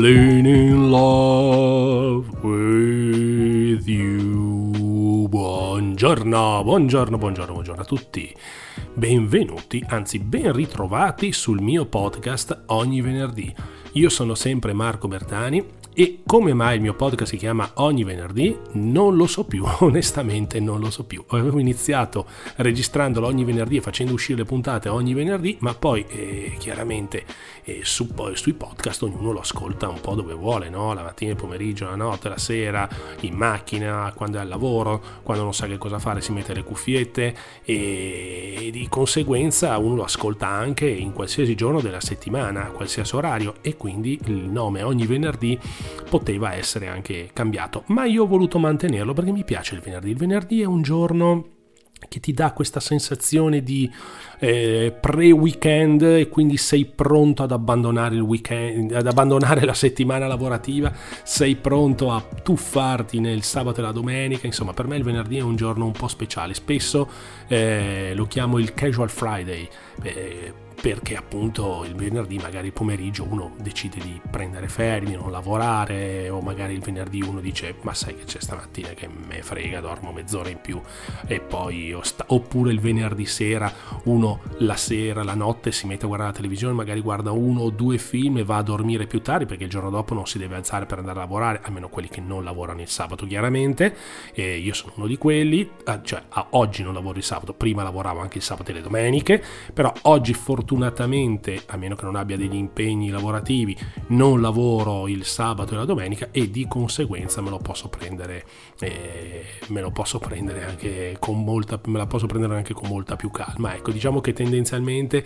falling in love with you. Buongiorno, buongiorno, buongiorno, buongiorno a tutti. Benvenuti, anzi ben ritrovati sul mio podcast ogni venerdì. Io sono sempre Marco Bertani e come mai il mio podcast si chiama Ogni venerdì? Non lo so più, onestamente non lo so più. Avevo iniziato registrandolo ogni venerdì e facendo uscire le puntate ogni venerdì, ma poi eh, chiaramente eh, su, poi, sui podcast ognuno lo ascolta un po' dove vuole, no? la mattina, il pomeriggio, la notte, la sera, in macchina, quando è al lavoro, quando non sa che cosa fare si mette le cuffiette e, e di conseguenza uno lo ascolta anche in qualsiasi giorno della settimana, a qualsiasi orario e quindi il nome ogni venerdì poteva essere anche cambiato, ma io ho voluto mantenerlo perché mi piace il venerdì. Il venerdì è un giorno che ti dà questa sensazione di eh, pre-weekend e quindi sei pronto ad abbandonare il weekend, ad abbandonare la settimana lavorativa, sei pronto a tuffarti nel sabato e la domenica, insomma per me il venerdì è un giorno un po' speciale, spesso eh, lo chiamo il casual Friday. Eh, perché appunto il venerdì magari pomeriggio uno decide di prendere ferie, non lavorare o magari il venerdì uno dice ma sai che c'è stamattina che me frega, dormo mezz'ora in più e poi oppure il venerdì sera uno la sera, la notte si mette a guardare la televisione, magari guarda uno o due film e va a dormire più tardi perché il giorno dopo non si deve alzare per andare a lavorare, almeno quelli che non lavorano il sabato chiaramente, e io sono uno di quelli, ah, cioè oggi non lavoro il sabato, prima lavoravo anche il sabato e le domeniche, però oggi fortunatamente fortunatamente, a meno che non abbia degli impegni lavorativi, non lavoro il sabato e la domenica e di conseguenza me lo posso prendere, eh, me lo posso prendere anche con molta, me la posso prendere anche con molta più calma. Ecco, diciamo che tendenzialmente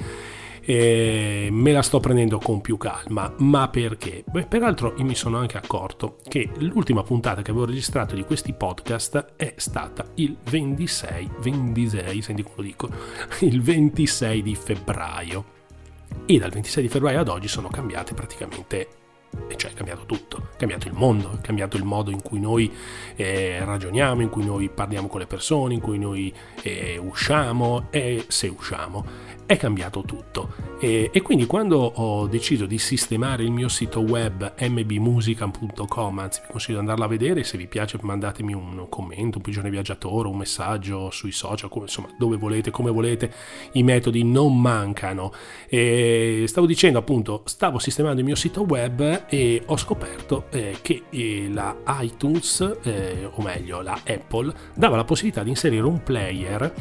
eh, me la sto prendendo con più calma. Ma perché? Beh, peraltro mi sono anche accorto che l'ultima puntata che avevo registrato di questi podcast è stata il 26, 26, senti come dico, il 26 di febbraio. E dal 26 di febbraio ad oggi sono cambiate praticamente e cioè è cambiato tutto, è cambiato il mondo, è cambiato il modo in cui noi eh, ragioniamo, in cui noi parliamo con le persone, in cui noi eh, usciamo e se usciamo è cambiato tutto. E, e, quindi quando ho deciso di sistemare il mio sito web mbmusica.com, anzi vi consiglio di andarla a vedere, se vi piace mandatemi un commento, un pigione viaggiatore, un messaggio sui social, come, insomma dove volete, come volete, i metodi non mancano. E stavo dicendo appunto, stavo sistemando il mio sito web e ho scoperto eh, che eh, la iTunes, eh, o meglio la Apple, dava la possibilità di inserire un player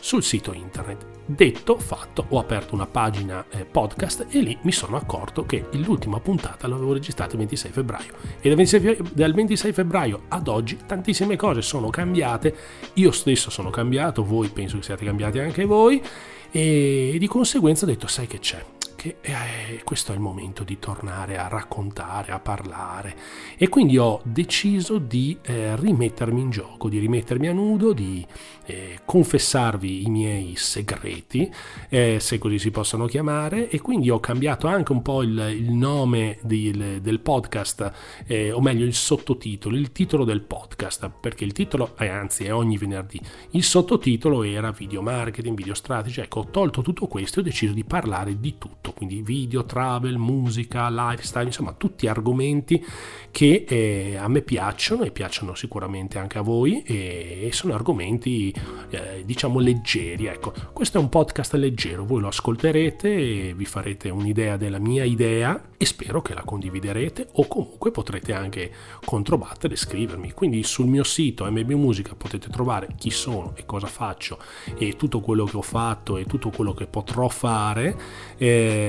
sul sito internet. Detto, fatto, ho aperto una pagina eh, podcast e lì mi sono accorto che l'ultima puntata l'avevo registrata il 26 febbraio. E dal 26, dal 26 febbraio ad oggi tantissime cose sono cambiate, io stesso sono cambiato, voi penso che siate cambiati anche voi. E di conseguenza ho detto sai che c'è, che eh, questo è il momento di tornare a raccontare, a parlare. E quindi ho deciso di eh, rimettermi in gioco, di rimettermi a nudo, di eh, confessarvi i miei segreti, eh, se così si possono chiamare, e quindi ho cambiato anche un po' il, il nome di, del podcast, eh, o meglio il sottotitolo, il titolo del podcast, perché il titolo, eh, anzi è ogni venerdì, il sottotitolo era video marketing, video strategy, ecco ho tolto tutto questo e ho deciso di parlare di tutto tutto, quindi video, travel, musica, lifestyle, insomma tutti argomenti che eh, a me piacciono e piacciono sicuramente anche a voi e, sono argomenti eh, diciamo leggeri. Ecco, questo è un podcast leggero, voi lo ascolterete e vi farete un'idea della mia idea e spero che la condividerete o comunque potrete anche controbattere e scrivermi. Quindi sul mio sito MB Musica potete trovare chi sono e cosa faccio e tutto quello che ho fatto e tutto quello che potrò fare. Eh,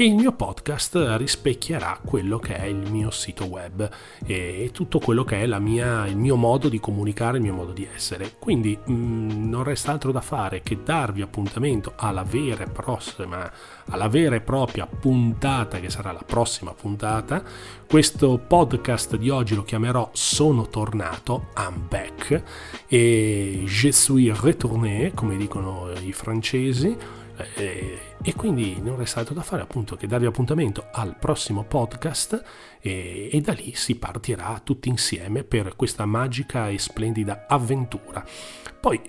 e il mio podcast rispecchierà quello che è il mio sito web e tutto quello che è mia, il mio modo di comunicare, il mio modo di essere. Quindi mh, mm, non resta altro da fare che darvi appuntamento alla vera e prossima, alla vera e propria puntata che sarà la prossima puntata. Questo podcast di oggi lo chiamerò Sono tornato, I'm back e Je suis retourné, come dicono i francesi eh, e quindi non resta altro da fare appunto che darvi appuntamento al prossimo podcast e, e da lì si partirà tutti insieme per questa magica e splendida avventura. Poi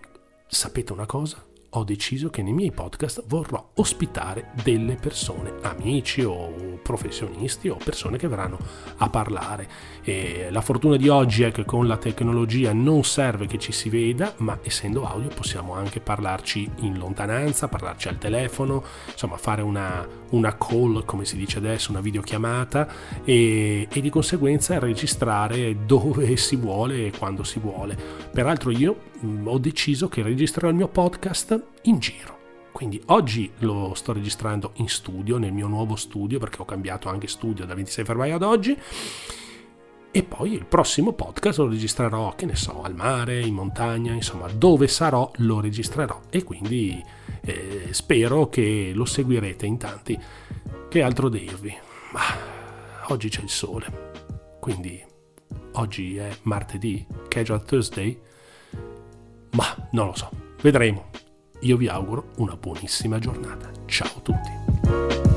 sapete una cosa? Ho deciso che nei miei podcast vorrò ospitare delle persone, amici o professionisti o persone che verranno a parlare. E la fortuna di oggi è che con la tecnologia non serve che ci si veda, ma essendo audio possiamo anche parlarci in lontananza, parlarci al telefono, insomma fare una, una call, come si dice adesso, una videochiamata e, e di conseguenza registrare dove si vuole e quando si vuole. Peraltro io ho deciso che registrerò il mio podcast in giro. Quindi oggi lo sto registrando in studio, nel mio nuovo studio, perché ho cambiato anche studio da 26 febbraio ad oggi. E poi il prossimo podcast lo registrerò, che ne so, al mare, in montagna, insomma, dove sarò lo registrerò. E quindi eh, spero che lo seguirete in tanti. Che altro dirvi? Ma oggi c'è il sole, quindi oggi è martedì, casual Thursday. Ma non lo so, vedremo. Io vi auguro una buonissima giornata. Ciao a tutti.